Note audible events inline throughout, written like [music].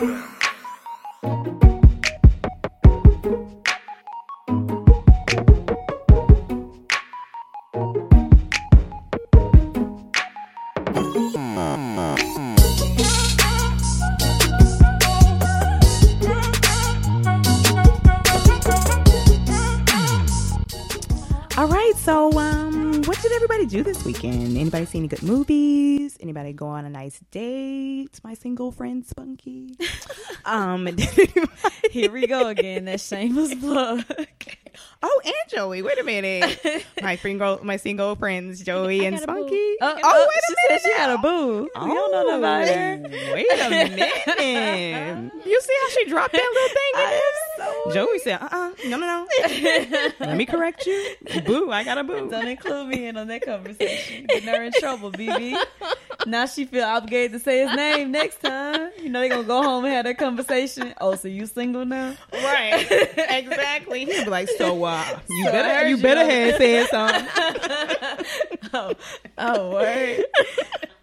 All this weekend? Anybody see any good movies? Anybody go on a nice date? My single friend Spunky. [laughs] um, [laughs] anybody- Here we go again. That shameless plug. [laughs] oh, and Joey. Wait a minute. [laughs] my single, my single friends Joey and. Spunky. Uh, oh, wait a she minute. said she had a boo. Oh, We don't know her. Wait a minute. you see how she dropped that little thing in [laughs] there? Joey said, uh uh no, no, no. [laughs] Let me correct you. Boo, I got a boo. Don't include me in on that conversation. Getting her in trouble, BB. Now she feel obligated to say his name next time. You know they gonna go home and have that conversation. Oh, so you single now? Right. exactly. He'd be like, so you So better you you better have said something. [laughs] Oh, oh, word.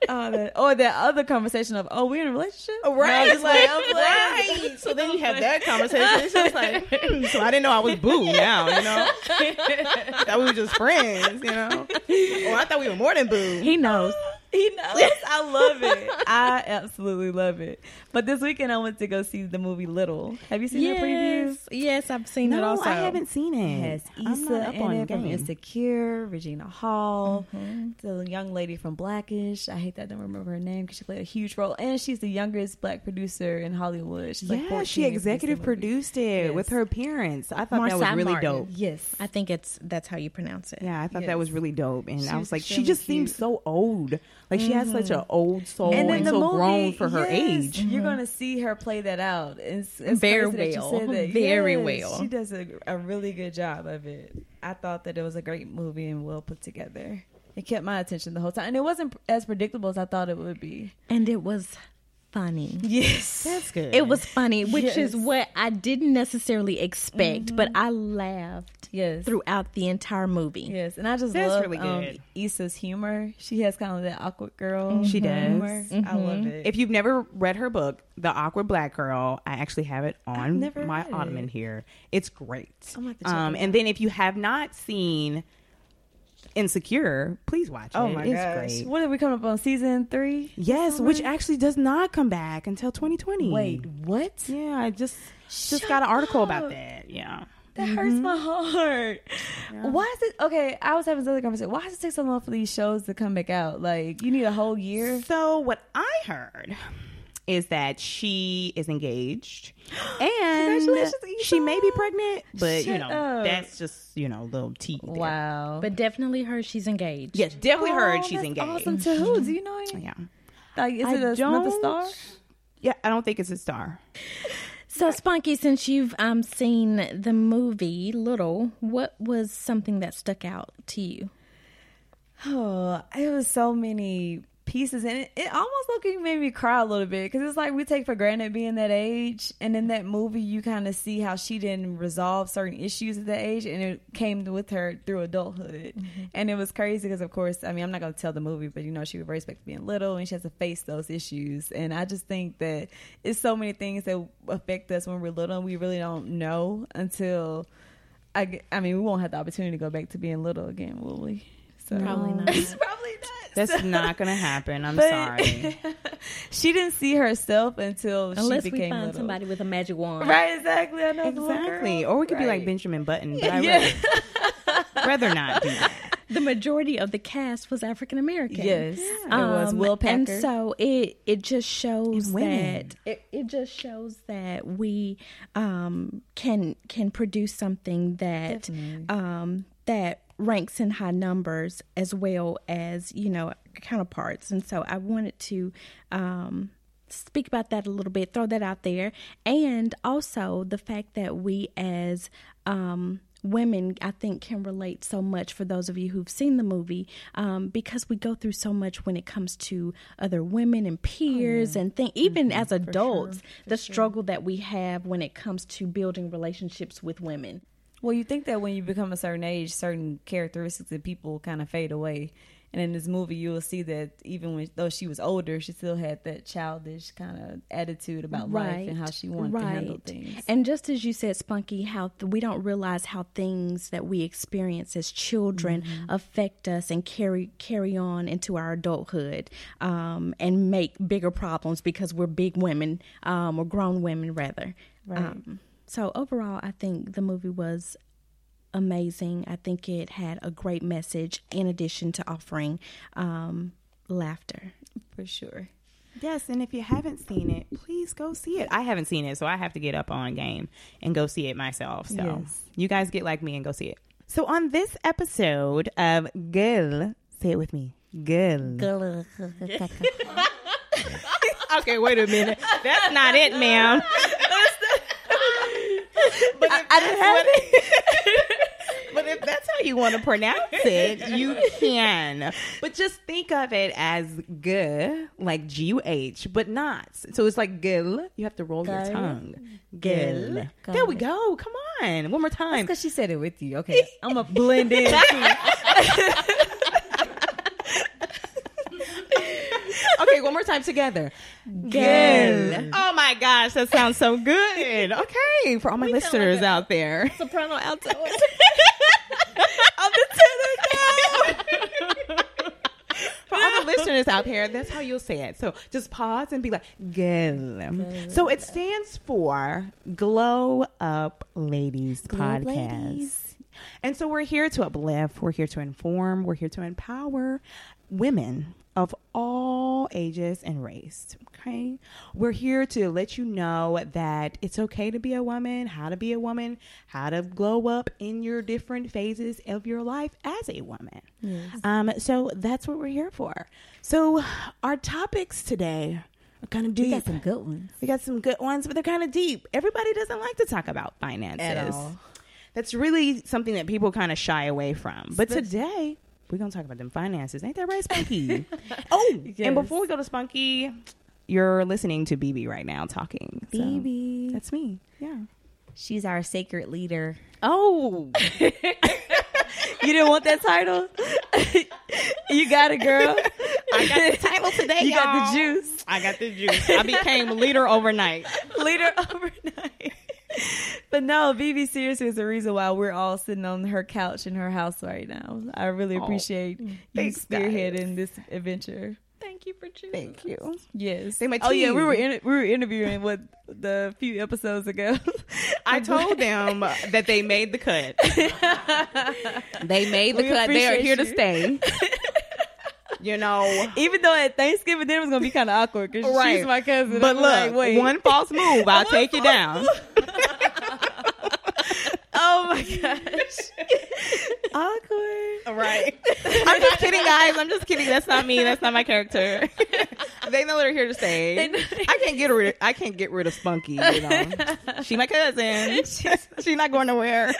Oh, that, or that other conversation of, oh, we're in a relationship? Right. No, like, [laughs] right. So then you have that [laughs] conversation. It's just like, hmm, so I didn't know I was boo now, you know? I thought we were just friends, you know? Or I thought we were more than boo. He knows. [laughs] He knows. I love it. [laughs] I absolutely love it. But this weekend I went to go see the movie Little. Have you seen the previews? Yes, yes, I've seen it no, also. I haven't seen It it. has I'm Issa not up in on it from game. Insecure, Regina Hall, mm-hmm. the young lady from Blackish. I hate that I don't remember her name because she played a huge role, and she's the youngest black producer in Hollywood. She's Yeah, 14 she and produced the executive produced it Yes. with her appearance. I thought that was really Martin. dope. Yes, I think it's that's how you pronounce it. Yeah, I thought Yes. that was really dope, and She I was was like, she extremely just seems so old. Like she has such an mm-hmm. old soul and, then the so movie, grown for her yes, age. You're gonna mm-hmm. see her play that out. It's, it's Very crazy that you well. that. Very Yes, well. She does a, a really good job of it. I thought that it was a great movie and well put together. It kept my attention the whole time, and it wasn't as predictable as I thought it would be. And it was funny. Yes, That's good. It was funny, which Yes. is what I didn't necessarily expect, but I laughed yes, throughout the entire movie. yes, and I just That's love really um. Issa's humor. She has kind of that awkward girl. She does. humor. I love it. If you've never read her book, The Awkward Black Girl, I actually have it on my ottoman it. here. It's great. I'm have to check Um, it and then if you have not seen Insecure, please watch oh it. my it's gosh, great. what are we coming up on season three? Yes, which actually does not come back until 2020. Wait, what? Yeah, I just just Shut got an article about that. Yeah. That hurts mm-hmm. my heart. Why is it okay? I was having this other conversation. Why does it take so long for these shows to come back out? Like you need a whole year. So what I heard is that she is engaged [gasps] and she may be pregnant, but you know up. that's just you know little tea. there. Wow. But definitely her, she's engaged. Yes, definitely heard Oh, she's that's engaged. Awesome to who? Do you know? Any? Yeah, Like is I it a, another don't- star? yeah. I don't think it's a star. So, Spunky, since you've um, seen the movie Little, what was something that stuck out to you? [sighs] Oh, it was so many pieces, and it, it almost looking made me cry a little bit because it's like we take for granted being that age, and in that movie you kind of see how she didn't resolve certain issues at that age, and it came with her through adulthood, mm-hmm. and it was crazy because of course, I mean, I'm not going to tell the movie, but you know, she was raised back to being little, and she has to face those issues, and I just think that it's so many things that affect us when we're little, and we really don't know until. I, I mean, we won't have the opportunity to go back to being little again, will we? So, Probably not. It's [laughs] probably not. That's not gonna happen. I'm But- sorry. [laughs] she didn't see herself until Unless she we became find little. somebody with a magic wand. Right, exactly. I know Exactly. girl. Or we could be like Benjamin Button, but I Yeah. rather, [laughs] rather not do that. The majority of the cast was African American. Yes, it was Um, Will Packer. And so it it just shows that it, it just shows that we um, can can produce something that um, that ranks in high numbers as well as you know counterparts. And so I wanted to. Um, Speak about that a little bit, throw that out there, and also the fact that we as um, women, I think, can relate so much for those of you who've seen the movie um, because we go through so much when it comes to other women and peers and think even as adults, the struggle that we have when it comes to building relationships with women. Well, you think that when you become a certain age, certain characteristics of people kind of fade away. And in this movie, you will see that even when though she was older, she still had that childish kind of attitude about life and how she wanted to handle things. And just as you said, Spunky, how th- we don't realize how things that we experience as children Mm-hmm. affect us and carry carry on into our adulthood um, and make bigger problems because we're big women um, or grown women rather. Right. Um, so overall, I think the movie was amazing. I think it had a great message in addition to offering um, laughter. for sure. Yes, and if you haven't seen it, please go see it. I haven't seen it, so I have to get up on game and go see it myself. So Yes. you guys get like me and go see it. So on this episode of Girl, say it with me. Girl. Girl. [laughs] okay, wait a minute. That's not it, ma'am. [laughs] [laughs] but if I didn't have it. [laughs] but if that's how you want to pronounce it, you can. But just think of it as g, like G U H, but not. So it's like gil. You have to roll your tongue. Gil. There we go. Come on, one more time. Because she said it with you. Okay, [laughs] I'm gonna blend in. Okay, one more time together. Gil. Oh my gosh, that sounds so good. [laughs] Okay, for all my listeners out there. [laughs] Soprano alto. [laughs] I'm the tenor now. For all the listeners out there, that's how you'll say it. So just pause and be like, "Gil." So it stands for Glow Up Ladies Podcast. Ladies. And so we're here to uplift, we're here to inform, we're here to empower women of all ages and race. Okay. We're here to let you know that it's okay to be a woman, how to be a woman, how to glow up in your different phases of your life as a woman. Um, so that's what we're here for. So our topics today are kind of deep. We got some good ones. We got some good ones, but they're kind of deep. Everybody doesn't like to talk about finances. At all. That's really something that people kind of shy away from. But today, we're going to talk about them finances. Ain't that right, Spunky? [laughs] oh, Yes. and before we go to Spunky, you're listening to BB right now talking. So BB. That's me. Yeah. She's our sacred leader. Oh, You didn't want that title? [laughs] you got it, girl. I got the title today. You got y'all. the juice. I got the juice. I became [laughs] leader overnight. Leader overnight. [laughs] But no, BB seriously is the reason why we're all sitting on her couch in her house right now. I really Oh, appreciate you thanks, guys. spearheading this adventure. Thank you for choosing. Thank you. Yes. They my oh yeah, we were in, we were interviewing with the few episodes ago. [laughs] I told them that they made the cut. [laughs] they made the We cut. They are here to stay. you know. Even though at Thanksgiving dinner it was gonna be kind of awkward because Right. she's my cousin. But I'm look, like, one false move, I'll take you down. oh my gosh, [laughs] awkward. right. [laughs] I'm just kidding, guys. I'm just kidding. That's not me. That's not my character. [laughs] they know they're here to stay. They know- I can't get rid. Of, I can't get rid of Spunky. You know, she my cousin. She's not going nowhere.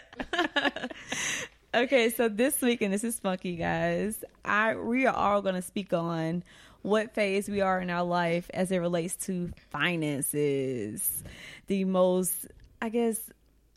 Okay, so this week, and this is Spunky, guys. I we are all going to speak on what phase we are in our life as it relates to finances. The most, I guess,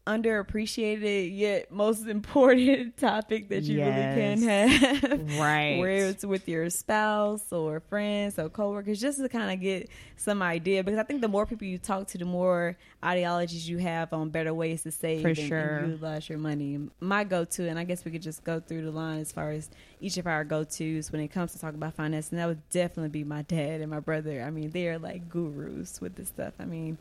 underappreciated yet most [laughs] important topic that you really can have. [laughs] Right. Where it's with your spouse or friends or coworkers, just to kind of get some idea. Because I think the more people you talk to, the more ideologies you have on better ways to save For and, and sure. utilize your money. My go-to, and I guess we could just go through the line as far as each of our go-tos when it comes to talking about finance, and that would definitely be my dad and my brother. I mean, they're like gurus with this stuff. I mean.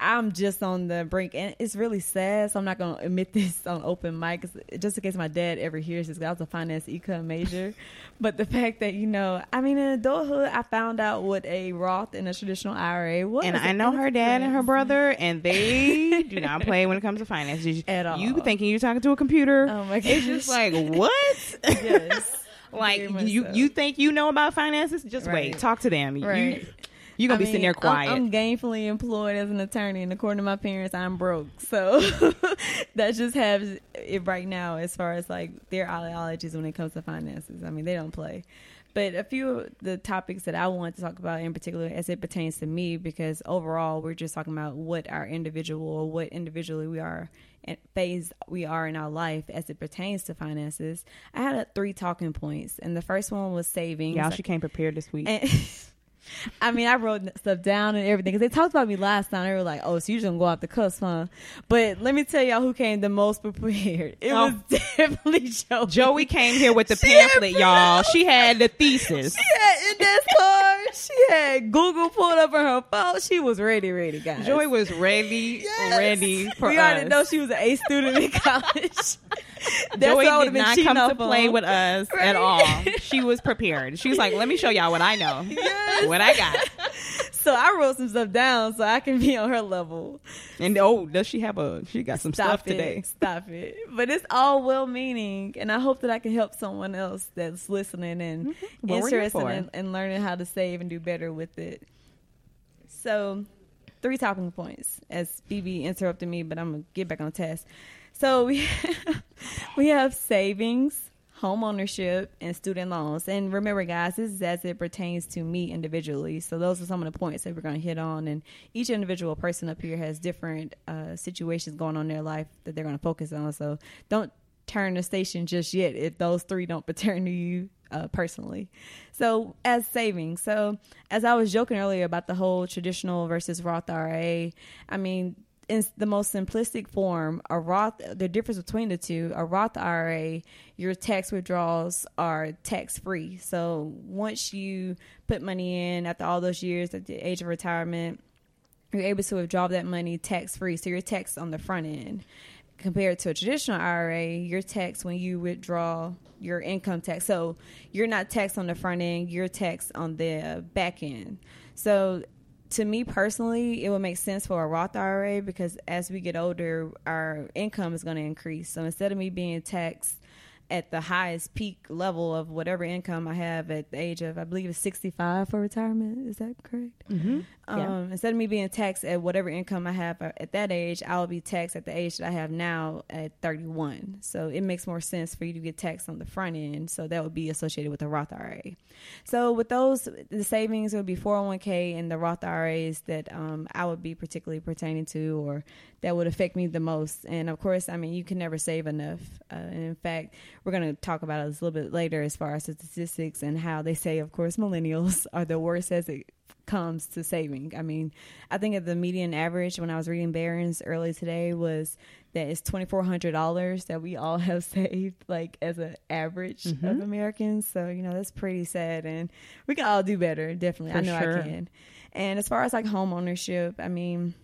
I'm just on the brink, and it's really sad. So I'm not going to admit [laughs] this on open mic, 'cause- just in case my dad ever hears this. 'cause I was a finance econ major, [laughs] but the fact that you know, I mean, in adulthood, I found out what a Roth and a traditional IRA was. And I know her dad and her brother, and they do [laughs] not play when it comes to finances. At all. You thinking you're talking to a computer? Oh my It's just like what? Yes. like you so. you think you know about finances? Just Right. wait, talk to them. Right. You you gonna I be mean, sitting there I'm- quiet. I'm, gainfully employed as an attorney, and according to my parents, I'm broke. So [laughs] that just has it right now as far as like their ideologies when it comes to finances. I mean, they don't play. But a few of the topics that I want to talk about in particular as it pertains to me, because overall we're just talking about what our individual, what individually we are and phase we are in our life as it pertains to finances. I had a, three talking points, and the first one was savings. Yeah, she came prepared this week. [laughs] [laughs] I mean, I wrote stuff down and everything because they talked about me last time. They were like, "Oh, so you just gonna go off the cusp, huh?" But let me tell y'all who came the most [laughs] prepared. It oh. was [laughs] definitely Joey. Joey came here with the she pamphlet, y'all. She had the thesis. She had index card. [laughs] She had Google pulled up on her phone. She was ready, ready, guys. Joey was ready, yes. ready for We us. already know she was an A student in college. [laughs] That's Joey did not come to play with us right? at all. [laughs] She was prepared. She was like, "Let me show y'all what I know." Yes what I got. So I wrote some stuff down so I can be on her level. And oh, does she have a? She got some Stop stuff it. today. Stop it! But it's all well meaning, and I hope that I can help someone else that's listening and mm-hmm. interested in, in learning how to save and do better with it. So, three talking points. As BB interrupted me, but I'm gonna get back on task. So we [laughs] we have savings home ownership and student loans. And remember, guys, this is as it pertains to me individually. So those are some of the points that we're going to hit on. And each individual person up here has different uh, situations going on in their life that they're going to focus on. So don't turn the station just yet if those three don't [laughs] pertain to you uh, personally. So, as savings, so as I was joking earlier about the whole traditional versus Roth IRA, I mean, in the most simplistic form, a Roth, the difference between the two, a Roth IRA, your tax withdrawals are tax free. So once you put money in after all those years at the age of retirement, you're able to withdraw that money tax free. So you're taxed on the front end. Compared to a traditional IRA, you're taxed when you withdraw your income tax. So you're not taxed on the front end, you're taxed on the back end. So to me personally, it would make sense for a Roth IRA because as we get older, our income is going to increase. So instead of me being taxed at the highest peak level of whatever income I have at the age of, I believe it's 65 for retirement. Is that correct? Mm-hmm. Um, yeah. Instead of me being taxed at whatever income I have at that age, I will be taxed at the age that I have now at 31. So it makes more sense for you to get taxed on the front end. So that would be associated with the Roth IRA. So with those, the savings would be 401k and the Roth IRAs that um, I would be particularly pertaining to or that would affect me the most. And of course, I mean, you can never save enough. Uh, and in fact, we're going to talk about this a little bit later as far as statistics and how they say, of course, millennials [laughs] are the worst as it comes to saving. I mean, I think of the median average when I was reading Barron's early today was that it's twenty four hundred dollars that we all [laughs] have saved, like as an average mm-hmm. of Americans. So you know that's pretty sad, and we can all do better. Definitely, For I know sure. I can. And as far as like home ownership, I mean,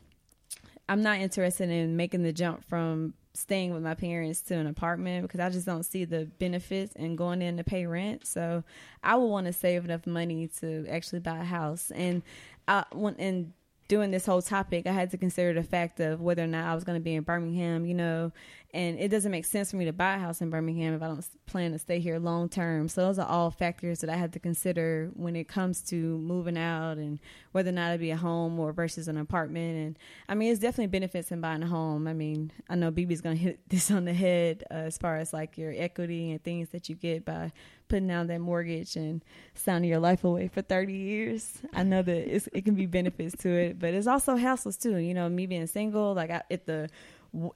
I'm not interested in making the jump from staying with my parents to an apartment because I just don't see the benefits in going in to pay rent. So I would want to save enough money to actually buy a house. And I want and doing this whole topic, I had to consider the fact of whether or not I was going to be in Birmingham, you know, and it doesn't make sense for me to buy a house in Birmingham if I don't plan to stay here long term. So those are all factors that I have to consider when it comes to moving out and whether or not it'd be a home or versus an apartment. And I mean, it's definitely benefits in buying a home. I mean, I know BB's to hit [laughs] this on the head uh, as far as like your equity and things that you get by putting down that mortgage and signing your life away for 30 years. I know that it can be benefits to it, but it's also hassles too. You know, me being single, like I, at the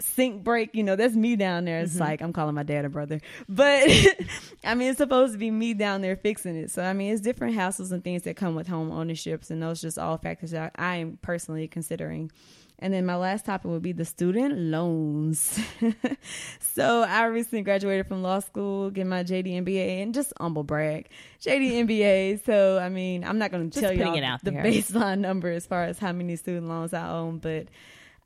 sink break, you know, that's me down there. It's mm-hmm. like I'm calling my dad a brother, but [laughs] I mean, it's supposed to be me down there fixing it. So I mean, it's different hassles and things that come with home ownerships, and those just all factors that I am personally considering. And then my last topic would be the student loans. [laughs] so I recently graduated from law school, get my JD MBA, and just humble brag, JD MBA. So I mean, I'm not going to tell you the there. [laughs] baseline number as far as how many student loans I own, but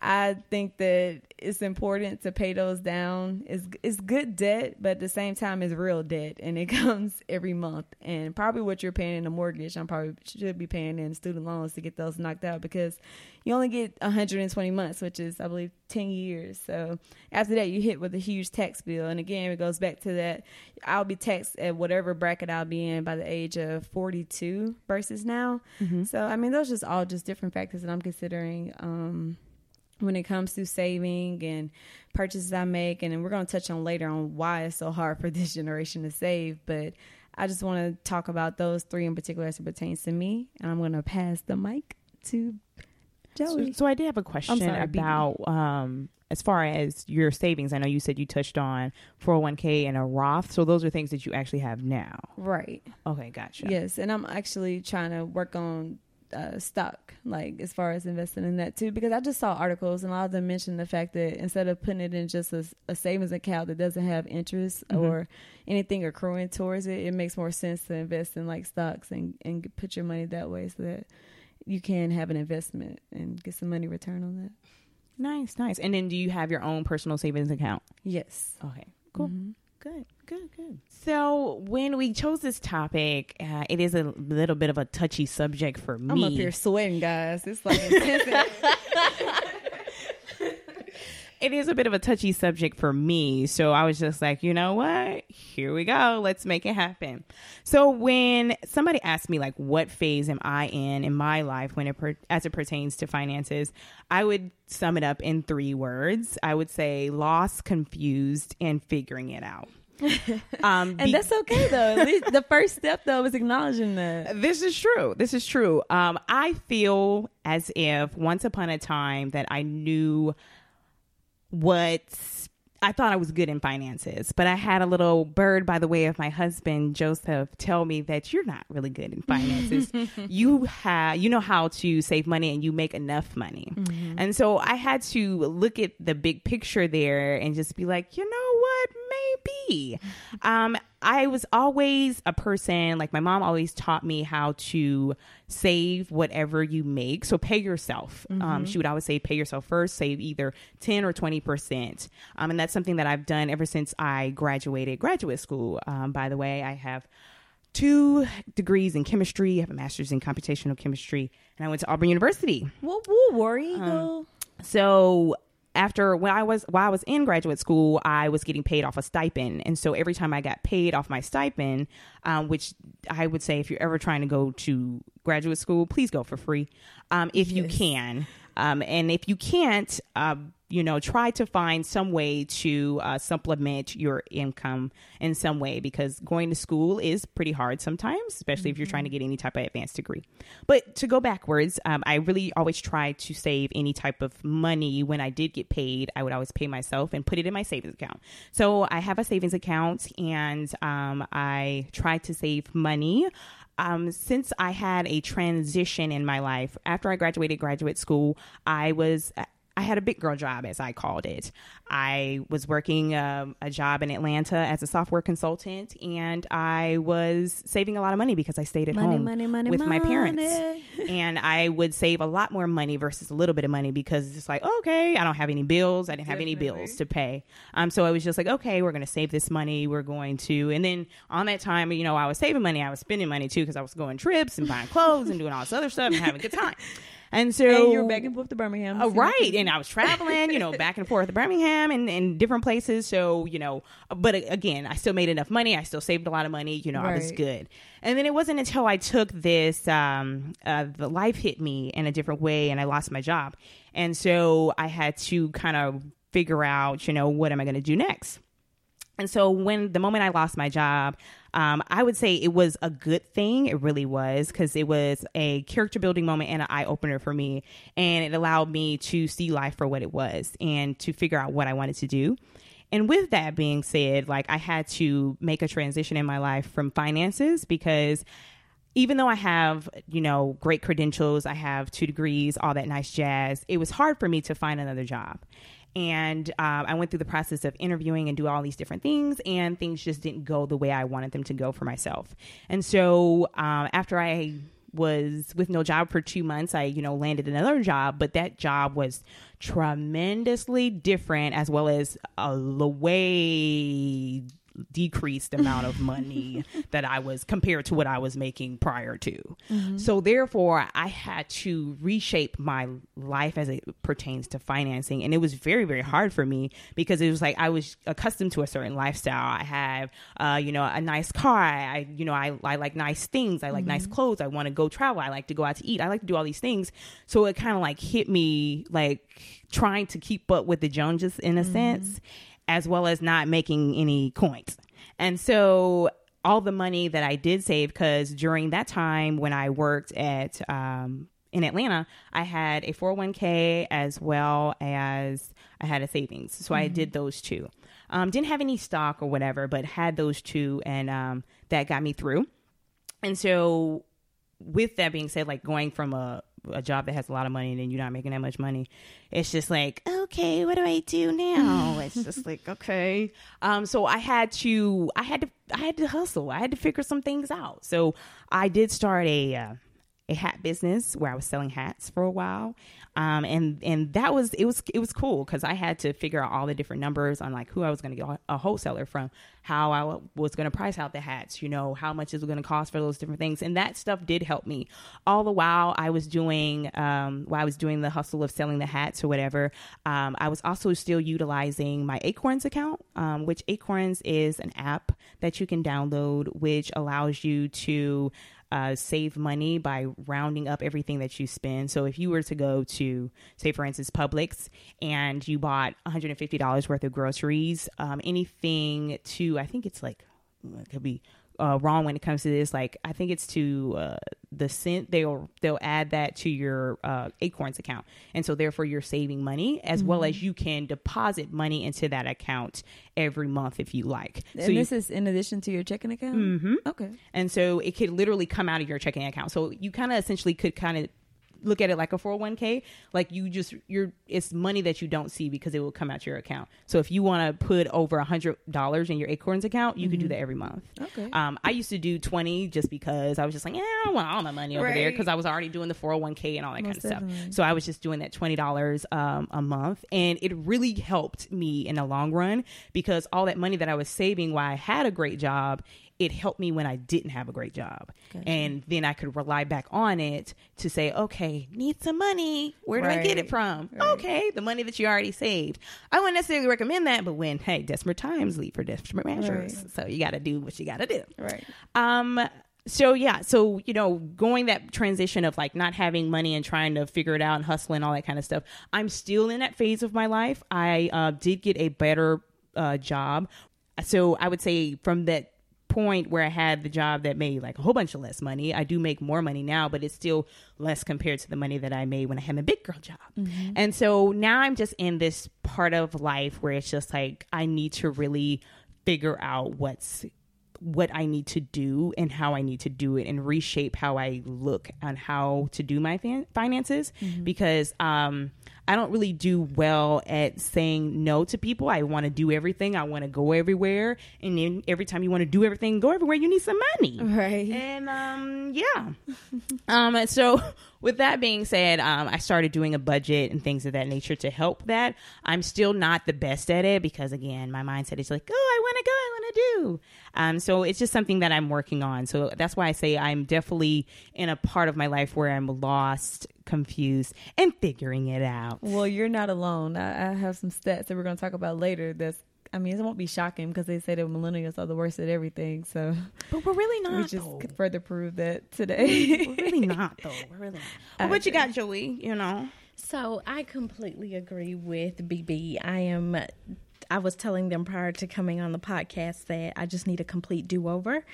I think that it's important to pay those down. It's it's good debt, but at the same time, it's real debt, and it [laughs] comes every month. And probably what you're paying in a mortgage, I'm probably should be paying in student loans to get those knocked out because you only get 120 months, which is I believe 10 years. So after that, you hit with a huge tax bill. And again, it goes back to that I'll be taxed at whatever bracket I'll be in by the age of 42 versus now. Mm-hmm. So I mean, those just all just different factors that I'm considering. Um, when it comes to saving and purchases I make. And we're going to touch on later on why it's so hard for this [laughs] generation to save. But I just want to talk about those three in particular as it pertains to me, and I'm going to pass the mic to So, Joey. so I did have a question sorry, about um, as far as your savings. I know you said you touched on 401k and a Roth. So those are things that you actually have now. right. Okay, gotcha. Yes, and I'm actually trying to work on uh, stock, like as far as investing in that too, because I just saw articles and a lot of them mentioned the fact that instead of putting it in just a, a savings account that doesn't have interest Mhm. or anything accruing towards it, it makes more sense to invest in like stocks and and put your money that way so that you can have an investment and get some money return on that. Nice, nice. And then do you have your own personal savings account? Yes. Okay, cool. Mhm. Good, good, good. So when we chose this topic, uh, it is a little bit of a touchy subject for me. I'm up here sweating, guys. It's like [laughs] it is a bit of a touchy subject for me. So I was just like, you know what? Here we go. Let's make it happen. So when somebody asked me like, what phase am I in in my life when it per- as it pertains to finances, I would sum it up in three words. I would say lost, confused, and figuring it out. [laughs] Um, and be- that's okay though. At least the first step though is acknowledging that. [laughs] this is true. This is true. Um, I feel as if once upon a time that I knew what I thought I was good in finances, but I had a little bird by the way of my husband Joseph tell me that you're not really good in finances. [laughs] you have you know how to save money and you make enough money. And so I had to look at the big picture there and just be like, you know what? Maybe. Um, I was always a person, like my mom always taught me how to save whatever you make. So pay yourself. Um, she would always say, pay yourself first, save either 10 or 20%. Um, and that's something that I've done ever since I graduated graduate school. Um, by the way, I have two degrees in chemistry, I have a master's in computational chemistry, and I went to Auburn University. What will worry though? So after when I was while I was in graduate school, I was getting paid off a stipend, and so every time I got paid off my stipend, um, which I would say if you're ever trying to go to graduate school, please go for free, um, if you can, um, and if you can't, uh, you know, try to find some way to uh, supplement your income in some way because going to school is pretty hard sometimes, especially if you're trying to get any type of advanced degree. But to go backwards, um, I really always try to save any type of money when I did get paid. I would always pay myself and put it in my savings account. So I have a savings account and um, I try to save money. Um, since I had a transition in my life after I graduated graduate school, I was I had a big girl job, as I called it. I was working um, a job in Atlanta as a software consultant, and I was saving a lot of money because I stayed at Money, home money, money, with my parents. and I would save a lot more money versus a little bit of money because it's like, okay, I don't have any bills. I didn't have any bills to pay. Um, so I was just like, okay, we're going to save this money. We're going to, and then on that time, you know, I was saving money. I was spending money too because I was going trips and buying clothes and doing all this other stuff and having a good time. [laughs] And so And you're back and forth to Birmingham. Oh, right. And I was traveling, you know, [laughs] back and forth to Birmingham and, and different places. So, you know, but again, I still made enough money. I still saved a lot of money. You know, I was good. And then it wasn't until I took this, um, uh, the life hit me in a different way and I lost my job. And so I had to kind of figure out, you know, what am I going to do next? And so when the moment I lost my job, um, I would say it was a good thing. It really was because it was a character building moment and an eye opener for me. And it allowed me to see life for what it was and to figure out what I wanted to do. And with that being said, like I had to make a transition in my life from finances because even though I have, you know, great credentials, I have two degrees, all that nice jazz, it was hard for me to find another job. And um, I went through the process of interviewing and do all these different things, and things just didn't go the way I wanted them to go for myself. And so um, after I was with no job for two months, I, you know, landed another job, but that job was tremendously different as well as a l- way decreased amount of money [laughs] that I was compared to what I was making prior to. Mm-hmm. So therefore, I had to reshape my life as it pertains to financing, and it was very very hard for me because it was like I was accustomed to a certain lifestyle. I have, uh, you know, a nice car. I, you know, I, I like nice things. I like nice mm-hmm. clothes. I want to go travel. I like to go out to eat. I like to do all these things. So it kind of like hit me like trying to keep up with the Joneses in a sense mm-hmm. As well as not making any coins. And so all the money that I did save, because during that time when I worked at um, in Atlanta, I had a 401k as well as I had a savings. So I did those two. Um, didn't have any stock or whatever, but had those two, and um, that got me through. And so, with that being said, like going from a a job that has a lot of money and then you're not making that much money, it's just like, okay, what do I do now? [laughs] it's just like, okay. Um, so I had to, I had to, I had to hustle. I had to figure some things out. So I did start a. Uh, a hat business where I was selling hats for a while, um, and and that was it was it was cool because I had to figure out all the different numbers on like who I was going to get a wholesaler from, how I was going to price out the hats, you know, how much is it going to cost for those different things, and that stuff did help me. All the while I was doing um, while I was doing the hustle of selling the hats or whatever, um, I was also still utilizing my Acorns account, um, which Acorns is an app that you can download, which allows you to uh, save money by rounding up everything that you spend. So if you were to go to, say, for instance, Publix and you bought $150 worth of groceries, um, anything to, I think it's like, it could be uh, wrong when it comes to this. Like I think it's to uh, the cent. They'll they'll add that to your uh, Acorns account, and so therefore you're saving money as mm-hmm. well as you can deposit money into that account every month if you like. And so this you, is in addition to your checking account. Mm-hmm. Okay, and so it could literally come out of your checking account. So you kind of essentially could kind of look at it like a 401k like you just you're it's money that you don't see because it will come out your account so if you want to put over a hundred dollars in your acorns account you mm-hmm. could do that every month okay um i used to do 20 just because i was just like yeah i don't want all my money over right. there because i was already doing the 401k and all that Most kind of definitely. stuff so i was just doing that $20 um, a month and it really helped me in the long run because all that money that i was saving while i had a great job it helped me when I didn't have a great job. Gotcha. And then I could rely back on it to say, okay, need some money. Where do right. I get it from? Right. Okay, the money that you already saved. I wouldn't necessarily recommend that, but when, hey, desperate times lead for desperate measures. Right. So you got to do what you got to do. Right. Um, so yeah so you know going that transition of like not having money and trying to figure it out and hustling all that kind of stuff i'm still in that phase of my life i uh, did get a better uh, job so i would say from that point where I had the job that made like a whole bunch of less money. I do make more money now, but it's still less compared to the money that I made when I had my big girl job. Mm-hmm. And so now I'm just in this part of life where it's just like I need to really figure out what's what I need to do and how I need to do it and reshape how I look on how to do my fan- finances mm-hmm. because um I don't really do well at saying no to people. I want to do everything. I want to go everywhere. And then every time you want to do everything, go everywhere, you need some money. Right. And um, yeah. [laughs] um, so [laughs] with that being said, um, I started doing a budget and things of that nature to help that. I'm still not the best at it because again, my mindset is like, oh, I want to go, I want to do. Um, so it's just something that I'm working on. So that's why I say I'm definitely in a part of my life where I'm lost confused and figuring it out. Well, you're not alone. I, I have some stats that we're going to talk about later. That's I mean, it won't be shocking because they say that millennials are the worst at everything. So, but we're really [laughs] not. We just though. could further prove that today. we're really not, though. We're really not. [laughs] Well, what you got, Joey? You know. So I completely agree with BB. I am I was telling them prior to coming on the podcast that I just need a complete do over.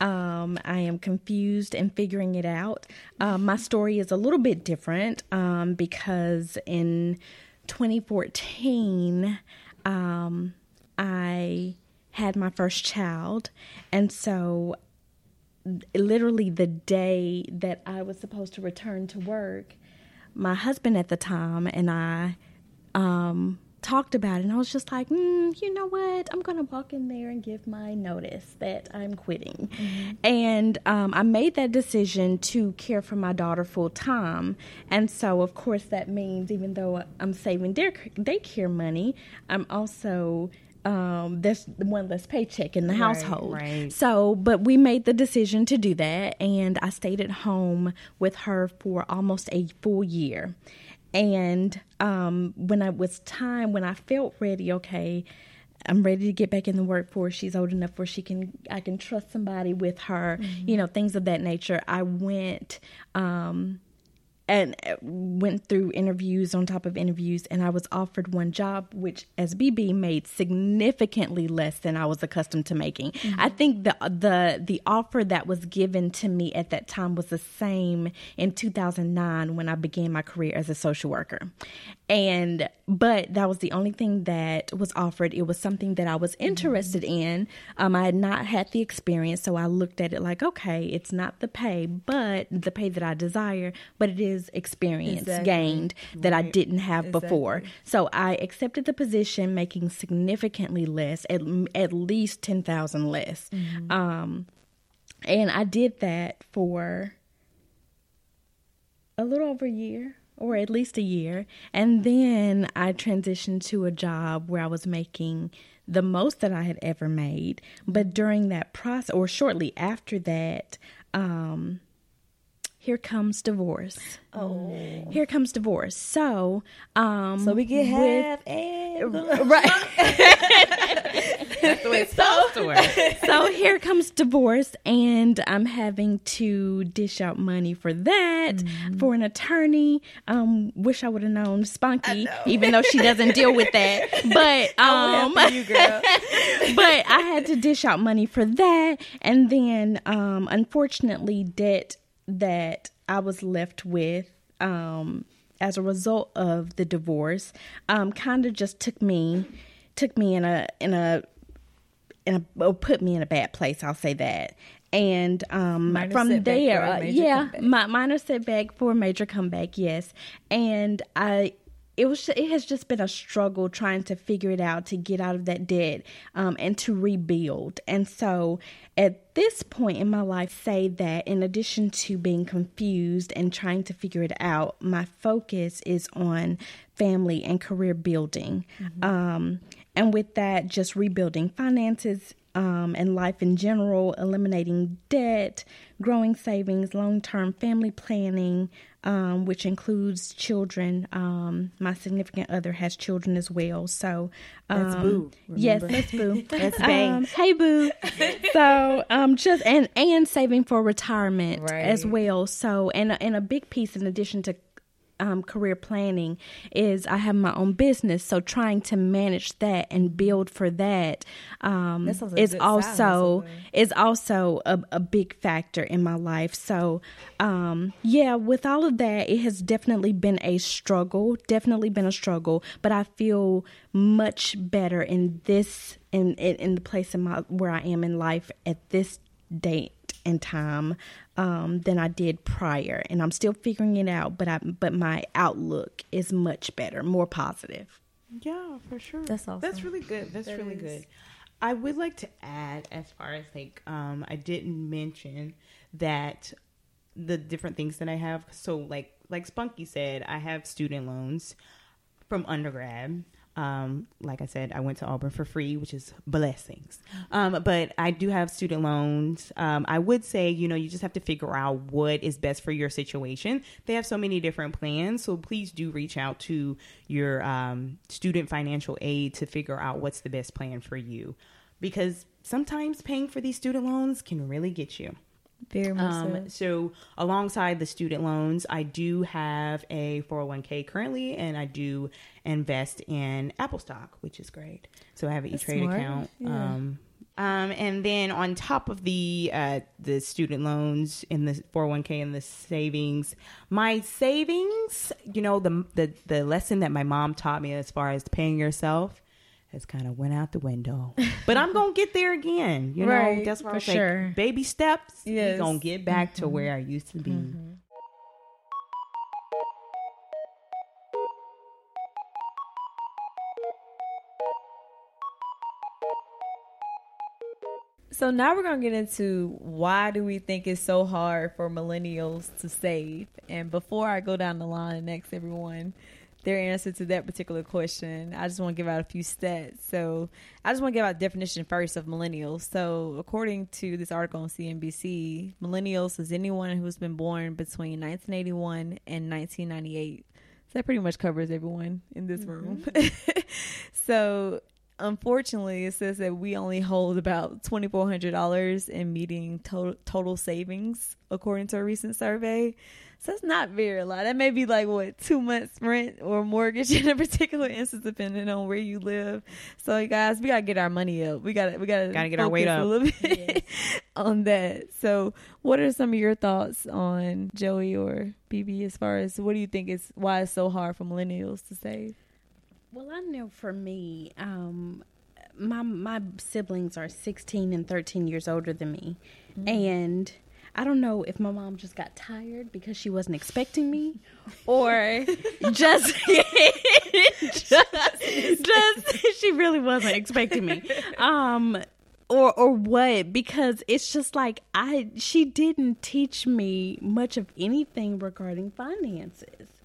Um, I am confused and figuring it out. Um, my story is a little bit different um, because in 2014, um, I had my first child. And so, literally, the day that I was supposed to return to work, my husband at the time and I um, talked about it and I was just like, mm, you know what? I'm going to walk in there and give my notice that I'm quitting. Mm-hmm. And um, I made that decision to care for my daughter full time. And so, of course, that means even though I'm saving day daycare money, I'm also um, there's one less paycheck in the right, household. Right. So, but we made the decision to do that, and I stayed at home with her for almost a full year. And um, when it was time, when I felt ready, okay, I'm ready to get back in the workforce. She's old enough where she can, I can trust somebody with her, mm-hmm. you know, things of that nature. I went um, and uh, went through interviews on top of interviews and I was offered one job which as BB made significantly less than I was accustomed to making. Mm-hmm. I think the the the offer that was given to me at that time was the same in 2009 when I began my career as a social worker. And but that was the only thing that was offered. It was something that I was interested mm-hmm. in. Um, I had not had the experience, so I looked at it like, okay, it's not the pay, but the pay that I desire, but it is experience exactly. gained that right. I didn't have exactly. before. So I accepted the position, making significantly less, at at least ten thousand less. Mm-hmm. Um, and I did that for a little over a year or at least a year. And then I transitioned to a job where I was making the most that I had ever made. But during that process, or shortly after that, um, here comes divorce. Oh, here comes divorce. So, um, so we get half and right. [laughs] That's the way it's supposed to work. So here comes divorce, and I'm having to dish out money for that mm-hmm. for an attorney. Um, wish I would have known Spunky, even though she doesn't deal with that. But [laughs] um, you, [laughs] but I had to dish out money for that, and then um, unfortunately, debt that I was left with um, as a result of the divorce um, kind of just took me took me in a in a in a put me in a bad place. I'll say that. And um, from there, uh, yeah, my minor setback for a major comeback, yes. And I it was it has just been a struggle trying to figure it out to get out of that debt um, and to rebuild and so at this point in my life say that in addition to being confused and trying to figure it out my focus is on family and career building mm-hmm. um, and with that just rebuilding finances um, and life in general, eliminating debt, growing savings, long term family planning, um, which includes children. Um, my significant other has children as well. So, that's um, Boo. Remember? Yes, that's Boo. [laughs] that's Bang. Um, hey, Boo. so, um, just and and saving for retirement right. as well. So, and and a big piece in addition to um, career planning is I have my own business, so trying to manage that and build for that um, is also is also a, a, big factor in my life. So um, yeah, with all of that, it has definitely been a struggle. Definitely been a struggle, but I feel much better in this in in, in the place in my where I am in life at this date and time um, than I did prior, and I'm still figuring it out. But I but my outlook is much better, more positive. Yeah, for sure. That's awesome. That's really good. That's that really is. good. I would like to add, as far as like, um, I didn't mention that the different things that I have. So, like, like Spunky said, I have student loans from undergrad. Um, like I said, I went to Auburn for free, which is blessings. Um, but I do have student loans. Um, I would say, you know, you just have to figure out what is best for your situation. They have so many different plans, so please do reach out to your um, student financial aid to figure out what's the best plan for you. Because sometimes paying for these student loans can really get you. Very much um, so. so. alongside the student loans, I do have a 401k currently, and I do invest in Apple stock, which is great. So I have an E Trade account. Yeah. Um, um, and then on top of the uh, the student loans in the 401k and the savings, my savings, you know, the the the lesson that my mom taught me as far as paying yourself has kind of went out the window. [laughs] But I'm gonna get there again. You right, know, that's why I sure. baby steps. Yes. gonna get back mm-hmm. to where I used to be. Mm-hmm. So now we're gonna get into why do we think it's so hard for millennials to save? And before I go down the line and ask everyone their answer to that particular question, I just want to give out a few stats. So I just want to give out definition first of millennials. So according to this article on CNBC, millennials is anyone who's been born between 1981 and 1998. So that pretty much covers everyone in this mm-hmm. room. [laughs] so unfortunately, it says that we only hold about twenty four hundred dollars in meeting total total savings, according to a recent survey. So that's not very a lot. That may be like what two months rent or mortgage [laughs] in a particular instance, depending on where you live. So you guys, we gotta get our money up. We gotta we gotta Gotta get our weight up. a little bit [laughs] on that. So, what are some of your thoughts on Joey or BB as far as what do you think is why it's so hard for millennials to save? Well, I know for me, um, my my siblings are 16 and 13 years older than me, and I don't know if my mom just got tired because she wasn't expecting me, or [laughs] just [laughs] just, just she really wasn't expecting me. Um, or or what because it's just like I she didn't teach me much of anything regarding finances.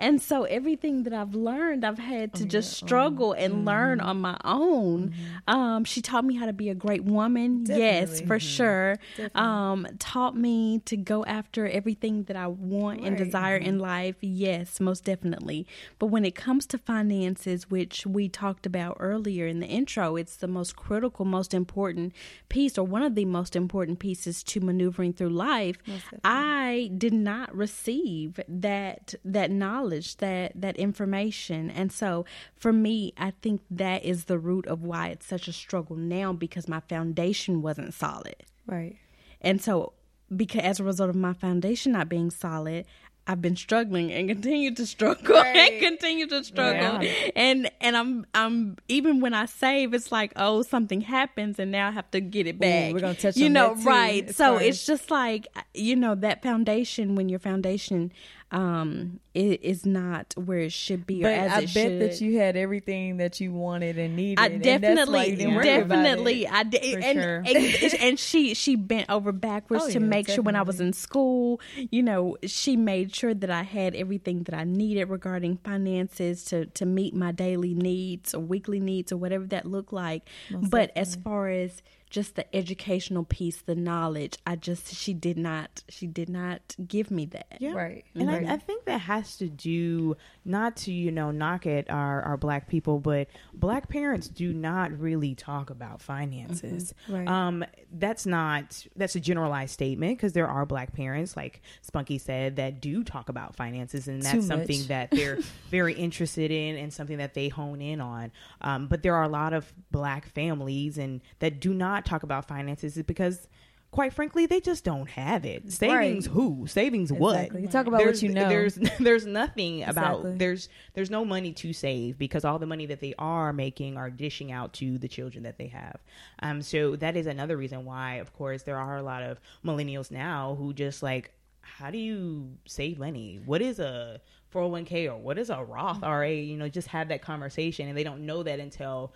And so everything that I've learned, I've had to just struggle and learn on my own. Um, she taught me how to be a great woman. Yes, Definitely. for sure. Um, taught me to go after everything that I want and Right. desire in life. Yes, most definitely. But when it comes to finances, which we talked about earlier in the intro, it's the most critical, most important piece, or one of the most important pieces to maneuvering through life. I did not receive that that knowledge, that that information, and so for me, I think that is the root of why it's such a struggle now because my foundation wasn't solid. Right. And so, because as a result of my foundation not being solid, I've been struggling and continue to struggle [laughs] and continue to struggle. Yeah. And and I'm I'm even when I save, it's like oh something happens and now I have to get it back. we're gonna touch you know right. So it's just like you know that foundation when your foundation um it is not where it should be or But as I bet should. that you had everything that you wanted and needed. I and that's why definitely, you didn't worry about definitely. I did, and, sure. and and she she bent over backwards Oh, to yeah, make sure when I was in school, you know, she made sure that I had everything that I needed regarding finances to to meet my daily needs or weekly needs or whatever that looked like. but as far as just the educational piece, the knowledge, I just she did not she did not give me that. Yeah. Right. And Right. I, I think that has to do not to, you know, knock at our, our black people, but black parents do not really talk about finances. Right. Um, that's not, that's a generalized statement because there are black parents, like Spunky said, that do talk about finances. And that's something that they're [laughs] very interested in and something that they hone in on. Um, but there are a lot of black families and that do not talk about finances is because quite frankly, they just don't have it. Savings Right. who? Savings what? You talk about there's, what you know. There's [laughs] there's nothing about there's there's no money to save because all the money that they are making are dishing out to the children that they have. Um, so that is another reason why, of course, there are a lot of millennials now who just like, how do you save money? What is a 401k or what is a Roth IRA? You know, just have that conversation, and they don't know that until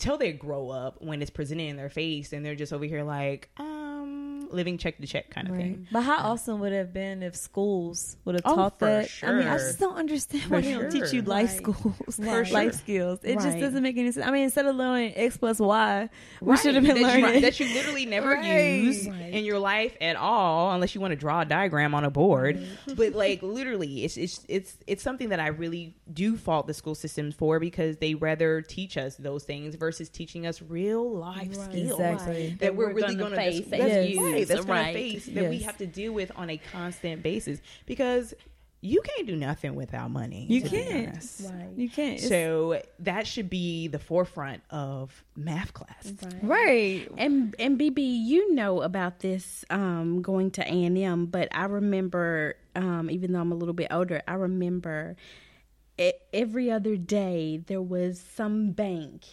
till they grow up when it's presented in their face and they're just over here like um living check to check kind of thing But how awesome would it have been if schools would have Oh, taught that? I mean, I just don't understand For why they don't teach you life Right. schools, Right. [laughs] life sure. skills. It just doesn't make any sense. I mean, instead of learning X plus Y, we Right. should have been that learning you, that you literally never [laughs] Right. use Right. in your life at all unless you want to draw a diagram on a board but [laughs] like literally it's, it's it's it's something that i really do fault the school systems for because they rather teach us those things versus teaching us real life Right. skills Exactly. that, That we're, we're really going to face and right, that's gonna right. face that we have to deal with on a constant basis because you can't do nothing without money You can't. Right. You can't. It's- so that should be the forefront of math class right. And and BB, you know about this um, going to A and M, but I remember, um, even though I'm a little bit older, I remember e- every other day there was some bank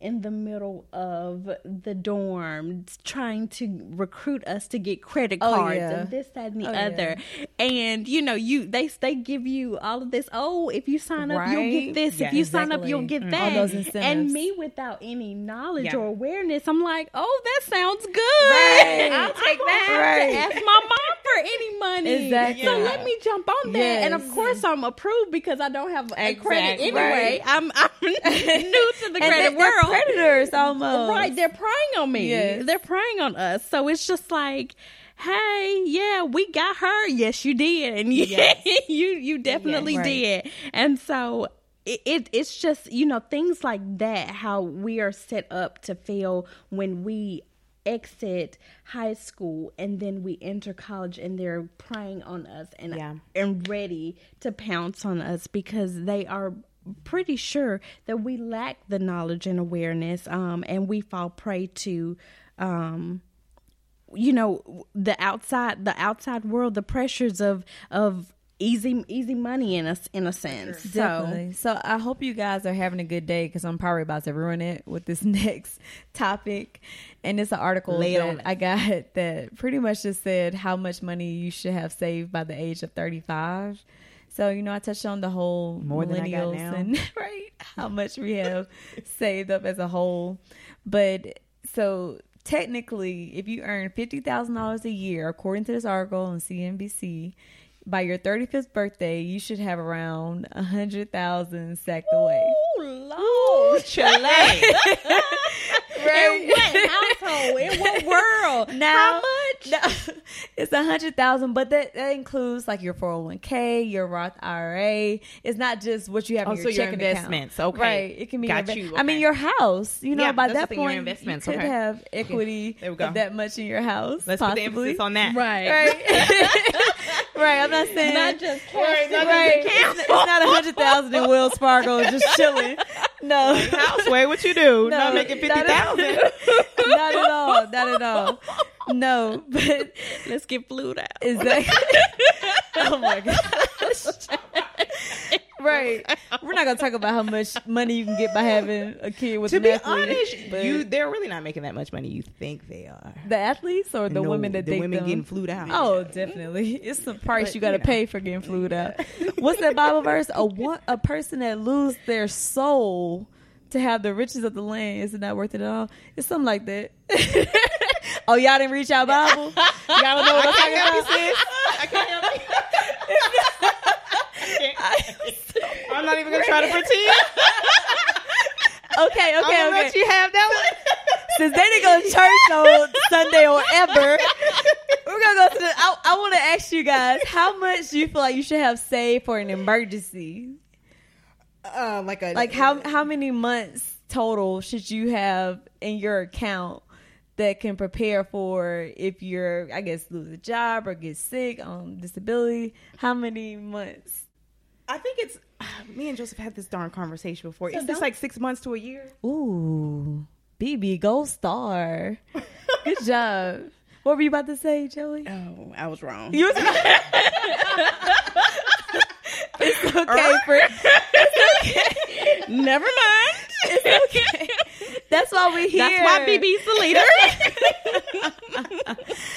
in the middle of the dorm trying to recruit us to get credit Oh, cards yeah. and this that and the Oh, yeah. other and you know you they they give you all of this oh if you sign up you'll get this Yeah, if you sign up you'll get Mm. that and me without any knowledge Yeah. or awareness i'm like oh that sounds good Right. i'll take that [laughs] Right. ask my mom for any money Exactly. so let me jump on that and of course i'm approved because i don't have a credit Exactly. anyway i'm i'm [laughs] new to the credit world predators almost. Right, they're preying on me. Yes. They're preying on us. So it's just like, hey, yeah, we got her. Yes, you did, and [laughs] yeah, you you definitely Right. did. And so, it, it it's just you know things like that how we are set up to fail when we exit high school and then we enter college and they're preying on us and Yeah. and ready to pounce on us because they are pretty sure that we lack the knowledge and awareness um and we fall prey to um you know the outside the outside world the pressures of of easy easy money in a in a sense so Definitely. So I hope you guys are having a good day because I'm probably about to ruin it with this [laughs] next topic. And it's an article Lay that. I got [laughs] that pretty much just said how much money you should have saved by the age of 35. So you know, I touched on the whole More than I millennials now. and [laughs] right how much we have [laughs] saved up as a whole. But so technically, if you earn fifty thousand dollars a year, according to this article on CNBC, by your thirty fifth birthday, you should have around a hundred thousand sacked away. Oh Lord, Chile. [laughs] in what household? In what [laughs] world? Now, How much? No, [laughs] it's a hundred thousand, but that, that includes like your four hundred one k, your Roth IRA. It's not just what you have Oh, in your so your investments. account. Okay. right? It can be. Got your, you. I mean, your house. You know, Yeah, by that thing, your point, investments. you could Okay. have equity There we go. of that much in your house. Let's put the emphasis on that. Right. [laughs] Right. right. I'm not saying Not just cash. Right, not right. just It's, it's not a hundred thousand in Wells Fargo just chilling. No. [laughs] Houseway, what you do? No, Not making not fifty thousand. [laughs] not at all. Not at all. No, but Let's get flued out. exactly. [laughs] oh my gosh. Right. [laughs] [laughs] We're not gonna talk about how much money you can get by having a kid with to an be athlete, honest, but you they're really not making that much money. You think they are? the athletes or the No, women that the women them? getting flued out. Oh, definitely. [laughs] It's the price But, you got to you know. pay for getting flued out. What's that Bible verse? A one, a person that lose their soul to have the riches of the land is it not worth it at all? It's something like that. oh, y'all didn't reach our Bible. Y'all don't know what I'm talking about. I can't help you. [laughs] I'm not even gonna try to pretend. [laughs] Okay, I'm okay, gonna okay. let you have that one. [laughs] Since they didn't go to church on Sunday or ever, we're gonna go to the. I, I want to ask you guys, how much do you feel like you should have saved for an emergency? Uh, like a like how how many months total should you have in your account that can prepare for if you're I guess lose a job or get sick on disability? How many months? I think it's [sighs] me and Joseph had this darn conversation before. It's just don't- like six months to a year. Ooh, BB gold star. Good [laughs] job. What were you about to say, Joey? Oh, I was wrong. You was [laughs] it's okay er? for Never mind. it's okay. That's why we here. That's why BB's the leader.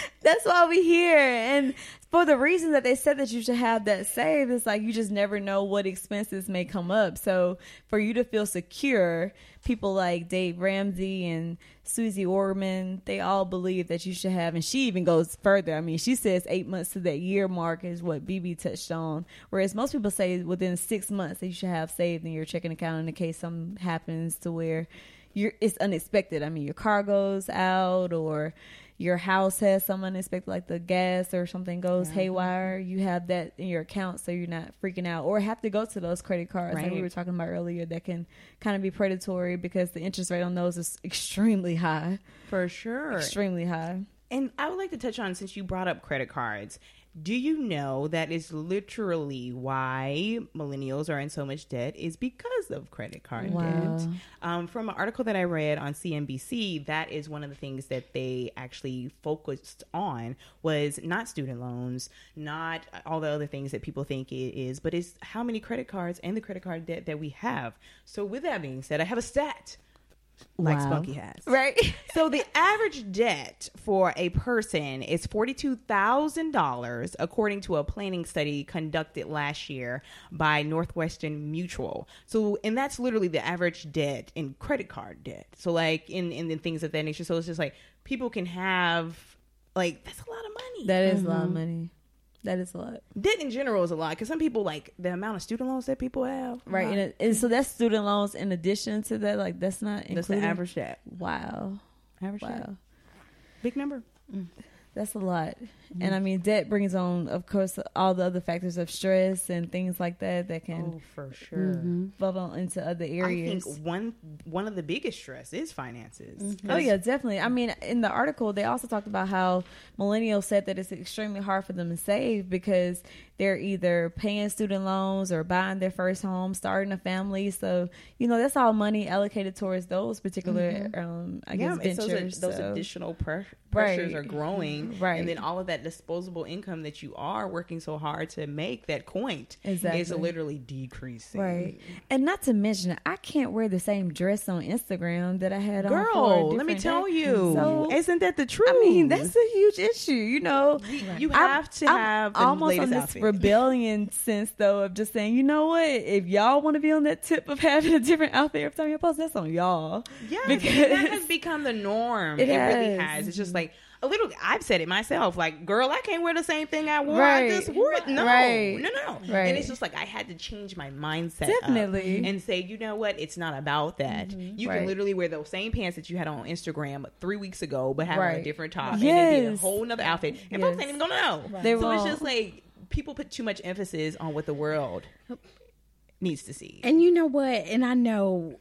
[laughs] That's why we here. And for the reason that they said that you should have that saved, it's like you just never know what expenses may come up. So for you to feel secure, people like Dave Ramsey and Susie Orman, they all believe that you should have, and she even goes further. I mean, she says eight months to that year mark is what BB touched on. Whereas most people say within six months that you should have saved in your checking account in the case something happens to where you're it's unexpected. I mean, your car goes out or your house has some unexpected, like the gas or something goes haywire. You have that in your account, so you're not freaking out or have to go to those credit cards like we were talking about earlier that can kind of be predatory because the interest rate on those is extremely high, For sure. extremely high. And I would like to touch on since you brought up credit cards. Do you know that is literally why millennials are in so much debt is because of credit card Wow. debt. Um, from an article that I read on CNBC, that is one of the things that they actually focused on was not student loans, not all the other things that people think it is, but it's how many credit cards and the credit card debt that we have. So with that being said, I have a stat like Wow. Spunky has. Right. [laughs] So the average debt for a person is forty-two thousand dollars, according to a planning study conducted last year by Northwestern Mutual. So, and that's literally the average debt in credit card debt. So, like in in the things of that nature. So it's just like people can have like that's a lot of money. That is a lot of mm-hmm. money. That is a lot. debt in general is a lot because some people like the amount of student loans that people have. Right. And, and so that's student loans in addition to that. Like that's not That's the average debt. Wow. Average debt. Big number. Mm. That's a lot. And mm-hmm. I mean, debt brings on, of course, all the other factors of stress and things like that that can Oh, for sure. Mm-hmm. bubble into other areas. I think one one of the biggest stress is finances. Mm-hmm. Oh yeah, definitely. I mean, in the article, they also talked about how millennials said that it's extremely hard for them to save because they're either paying student loans or buying their first home, starting a family. So you know, that's all money allocated towards those particular, um, I yeah, guess, it's those, ventures. those so- additional pre- pressures Right. are growing, Right. And then all of that disposable income that you are working so hard to make that coin is literally decreasing. Right, and not to mention, I can't wear the same dress on Instagram that I had on. for a Girl, let me tell day. you, So, isn't that the truth? I mean, that's a huge issue. You know, you I'm- have to I'm have the almost latest on this outfit. [laughs] rebellion sense though of just saying, you know what? If y'all want to be on that tip of having a different outfit every time you post, that's on y'all. Yeah, Because- that has become the norm. It It, really has. has. It's just like a little. I've said it myself. Like, girl, I can't wear the same thing I wore. Right. I just wore it. No, Right. no, no. Right. And it's just like I had to change my mindset, Definitely. and say, you know what? It's not about that. You Mm-hmm. Right. can literally wear those same pants that you had on Instagram three weeks ago, but have on a different top, and it'd be a whole nother outfit, and Yes. folks ain't even gonna know. They so it's just like people put too much emphasis on what the world needs to see. And you know what? And I know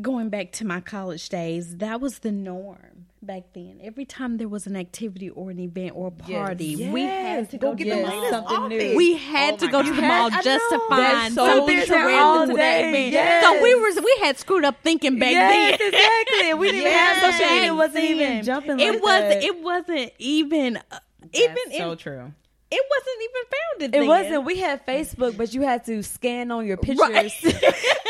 going back to my college days, that was the norm back then. Every time there was an activity or an event or a party, we had to go Go get get the the Yes, latest something new. we had Oh to my go to the mall I just to find so something to wear all to that day. event. Yes. So we were we had screwed up thinking back yes, then. exactly. We didn't even have social media. It wasn't even jumping. It like wasn't. that. It wasn't even. Uh, even That's so it, true. It wasn't even founded. It then. wasn't. We had Facebook, but you had to scan on your pictures Right.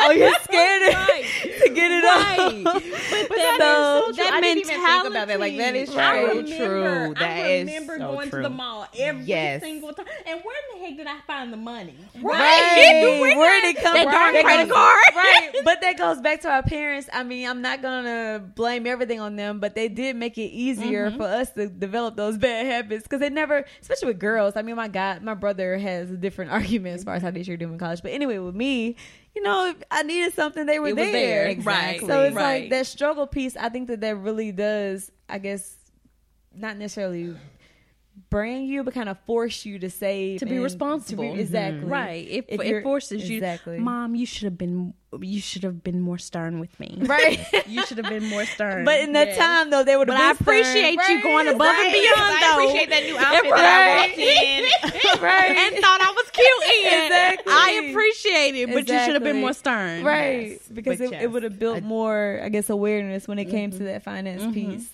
on your scanner Right. to get it Right. on. But, [laughs] But that that is so so that true. I didn't even think mentality. about that. Like, that is I so remember, true. That I remember so going true. to the mall every Yes. single time. And where in the heck did I find the money? Right. [laughs] Where Where did it come that from? darn That credit card. [laughs] right. But that goes back to our parents. I mean, I'm not gonna blame everything on them, but they did make it easier Mm-hmm. for us to develop those bad habits because they never, especially with girls. I mean, my God, my brother has a different [laughs] argument as far as how they should do in college. But anyway, with me, you know, if I needed something, they were It was there. there. Exactly. So it's Right. like that struggle piece. I think that that really does. I guess not necessarily brand you, but kind of force you to save To be responsible. To be, exactly Right. It, If it you're- forces you. exactly. Mom, you should have been. You should have been more stern with me. [laughs] right. [laughs] you should have been more stern. But in that Yes. time, though, they would have But I been stern. appreciate you going above and Right. beyond, I though. appreciate that new outfit that I walked in. [laughs] right? and thought I was cute in. Exactly. I appreciate it, but you should have been more stern. right Yes. because But it, yes, it would have built I- more i guess awareness when it came to that finance Mm-hmm. piece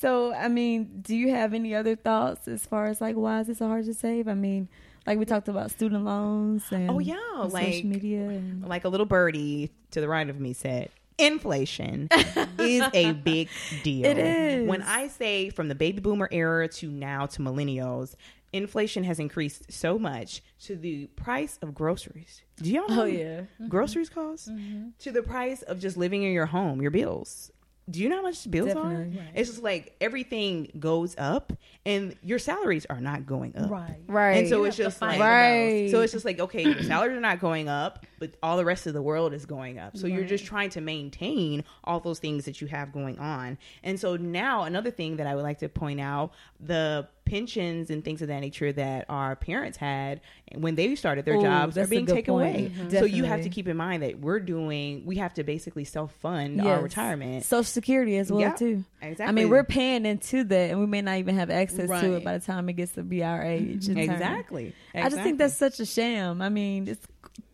so i mean do you have any other thoughts as far as like why is it so hard to save? I mean like we talked about student loans and Oh, yeah, and like- social media and like a little birdie to the right of me said inflation [laughs] is a big deal. It is. when i say from the baby boomer era to now to millennials inflation has increased so much to the price of groceries. Do y'all oh, know oh yeah. groceries cost mm-hmm. to the price of just living in your home your bills do you know how much bills Definitely. are it's just like everything goes up and your salaries are not going up Right. right and so it's just like Right. so it's just like okay, your salaries are not going up, but all the rest of the world is going up. So you're just trying to maintain all those things that you have going on. And so now another thing that I would like to point out, the pensions and things of that nature that our parents had when they started their Ooh, jobs are being taken point. away. Mhm. So you have to keep in mind that we're doing we have to basically self fund our retirement. social security as well Yeah, too Exactly. i mean we're paying into that and we may not even have access to it by the time it gets to be our age in turn. Exactly. I just think that's such a sham. I mean, it's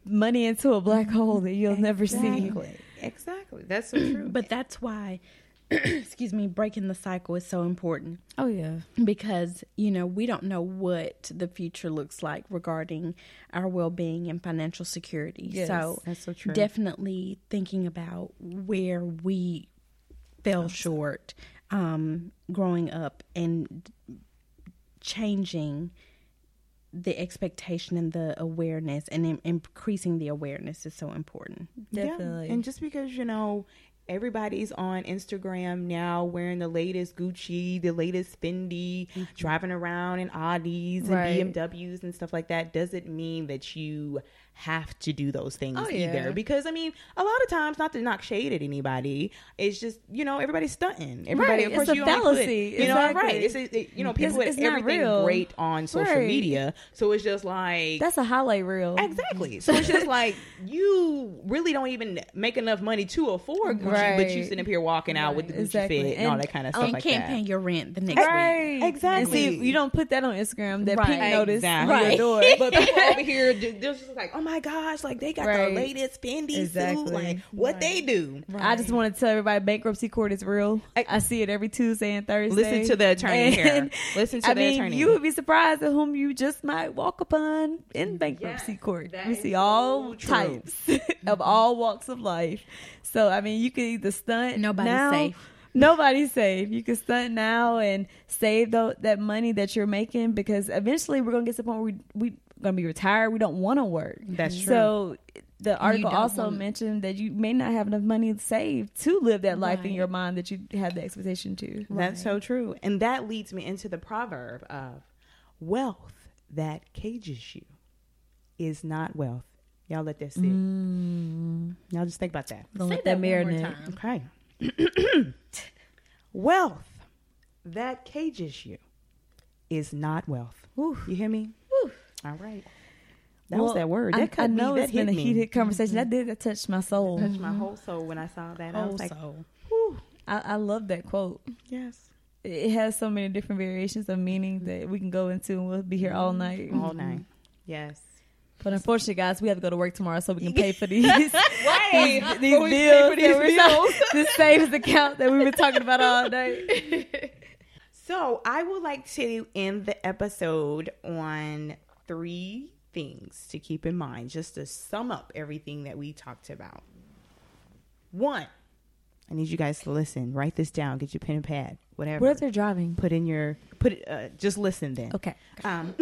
money into a black hole that you'll never see. exactly. Exactly. That's so true. But that's why, [clears throat] excuse me, breaking the cycle is so important Oh yeah, because you know we don't know what the future looks like regarding our well-being and financial security. Yes, so that's so true. definitely thinking about where we fell short um, growing up and changing the expectation and the awareness and in- increasing the awareness is so important. definitely. Yeah. And just because, you know, everybody's on Instagram now wearing the latest Gucci, the latest Fendi, mm-hmm. driving around in Audis and Right. BMWs and stuff like that, doesn't mean that you have to do those things Oh, yeah. either because I mean a lot of times not to knock shade at anybody it's just you know everybody's stunting everybody Right, of course it's a you only put- fallacy. you know Exactly. right it's a, it- you know people It's- it's everything real. great on social Right. media so it's just like That's a highlight reel. Exactly. So it's just like you really don't even make enough money to afford Gucci, but you Right. sitting up here walking out with the Gucci Exactly. fit and, all that kind of and stuff like you can't that. pay your rent the next week. Right. Exactly. And see, you don't put that on Instagram, that Right. pink notice Exactly. Right. your door. But people over [laughs] here, they're just like, oh my gosh, like they got the latest Fendi suit. Like what they do. I just want to tell everybody bankruptcy court is real. I, see it every Tuesday and Thursday. Listen to the attorney here. Listen to I the mean, attorney. you would be surprised at whom you just might walk upon in bankruptcy Yes, court. that We see all true. types [laughs] of all walks of life. So I mean, you can either stunt Nobody's now, safe. Nobody's safe. You can stunt now and save tho- that money that you're making because eventually we're gonna get to the point where we we gonna be retired. We don't want to work. That's true. So the article also wanna- mentioned that you may not have enough money saved to live that life in your mind that you have the expectation to. That's so true. And that leads me into the proverb of wealth that cages you is not wealth. Y'all let that sit. Mm. Y'all just think about that. Don't Say let that that one more marinate. time. Okay. [coughs] wealth that cages you is not wealth. Whew. You hear me? All right. That Well, was that word. I, That cut I know me. it's that been a me. heated mm-hmm. conversation. That did that touched my soul. touched my mm-hmm. whole soul when I saw that. I was like, soul. Whew, I, I love that quote. yes, It has so many different variations of meaning that we can go into, and we'll be here all mm-hmm. night. all night. Yes. But unfortunately, guys, we have to go to work tomorrow so we can pay for [laughs] these Right. these, these we bills. for these bills. [laughs] this savings account that we've been talking about all night. [laughs] So I would like to end the episode on three things to keep in mind, just to sum up everything that we talked about. One, I need you guys to listen. Write this down. Get your pen and pad. Whatever. What if they're driving? put in your put it. Uh, just listen then. Okay. Um,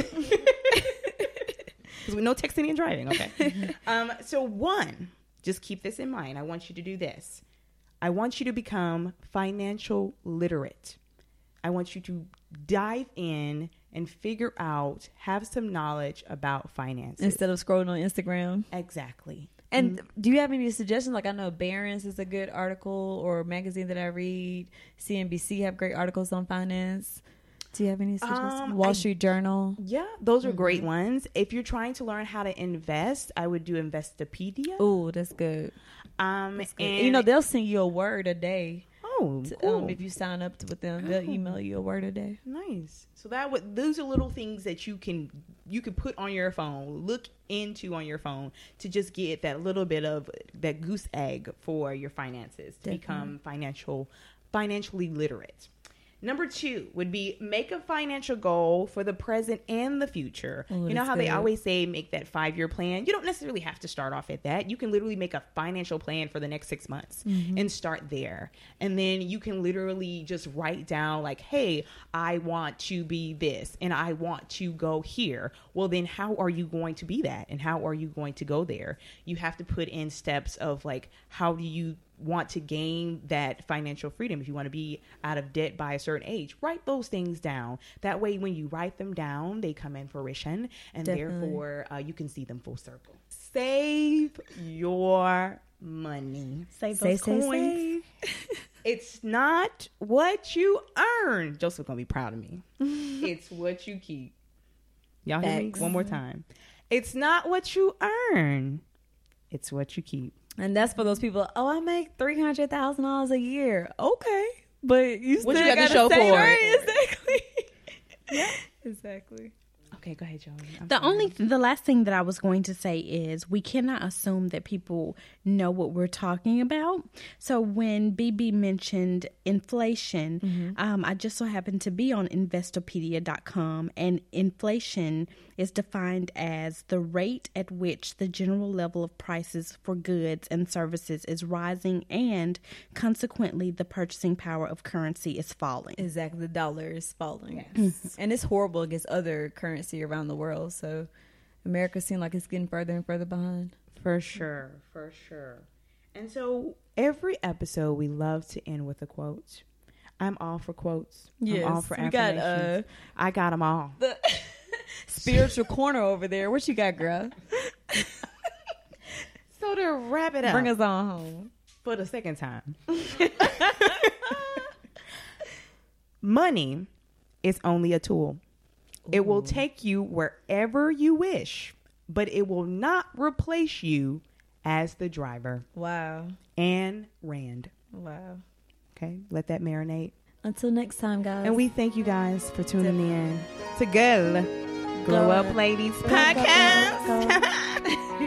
because we no texting and driving. Okay. [laughs] um, so one, just keep this in mind. I want you to do this. I want you to become financial literate. I want you to dive in and figure out, have some knowledge about finances. Instead of scrolling on Instagram. exactly. And do you have any suggestions? Like I know Barron's is a good article or magazine that I read. CNBC have great articles on finance. Do you have any suggestions? Um, Wall I- Street Journal. Yeah, those are great ones. If you're trying to learn how to invest, I would do Investopedia. Oh, that's good. Um, And and you know they'll send you a word a day. oh, To, cool. um, if you sign up with them, they'll email you a word a day. Nice. So that would those are little things that you can you can put on your phone, look into on your phone to just get that little bit of that goose egg for your finances to Definitely. become financial financially literate. Number two would be make a financial goal for the present and the future. You know how they always say make that five year plan? You don't necessarily have to start off at that. You can literally make a financial plan for the next six months Mm-hmm. and start there. And then you can literally just write down, like, hey, I want to be this and I want to go here. Well, then how are you going to be that? And how are you going to go there? You have to put in steps of like, how do you want to gain that financial freedom. If you want to be out of debt by a certain age write those things down. That way when you write them down they come in fruition and Definitely. therefore uh, you can see them full circle. Save your money. Save those say, coins. say. [laughs] it's not what you earn. Joseph gonna be proud of me. [laughs] It's what you keep. Y'all hear me? One more time. It's not what you earn. It's what you keep And that's for those people. Oh, I make three hundred thousand dollars a year. Okay, but you still What you got to gotta show for right? it? Exactly. [laughs] yeah, exactly. okay go ahead joey I'm The sorry. only the last thing that I was going to say is we cannot assume that people know what we're talking about. So when BB mentioned inflation, um, I just so happened to be on Investopedia.com, and inflation is defined as the rate at which the general level of prices for goods and services is rising, and consequently the purchasing power of currency is falling. Exactly. The dollar is falling, mm-hmm. and it's horrible against other currency around the world. So America seems like it's getting further and further behind. For sure, for sure. And so every episode we love to end with a quote. I'm all for quotes. I'm all Yes, for we got, uh, affirmations. I got them all. The [laughs] spiritual corner over there. What you got, girl? [laughs] So to wrap it up, Bring us on home. for the second time. [laughs] Money is only a tool. It will take you wherever you wish, but it will not replace you as the driver. Wow. Ayn Rand. Wow. Okay, let that marinate. Until next time, guys. And we thank you guys for tuning in to Girl Grow Up. Ladies podcast. [laughs]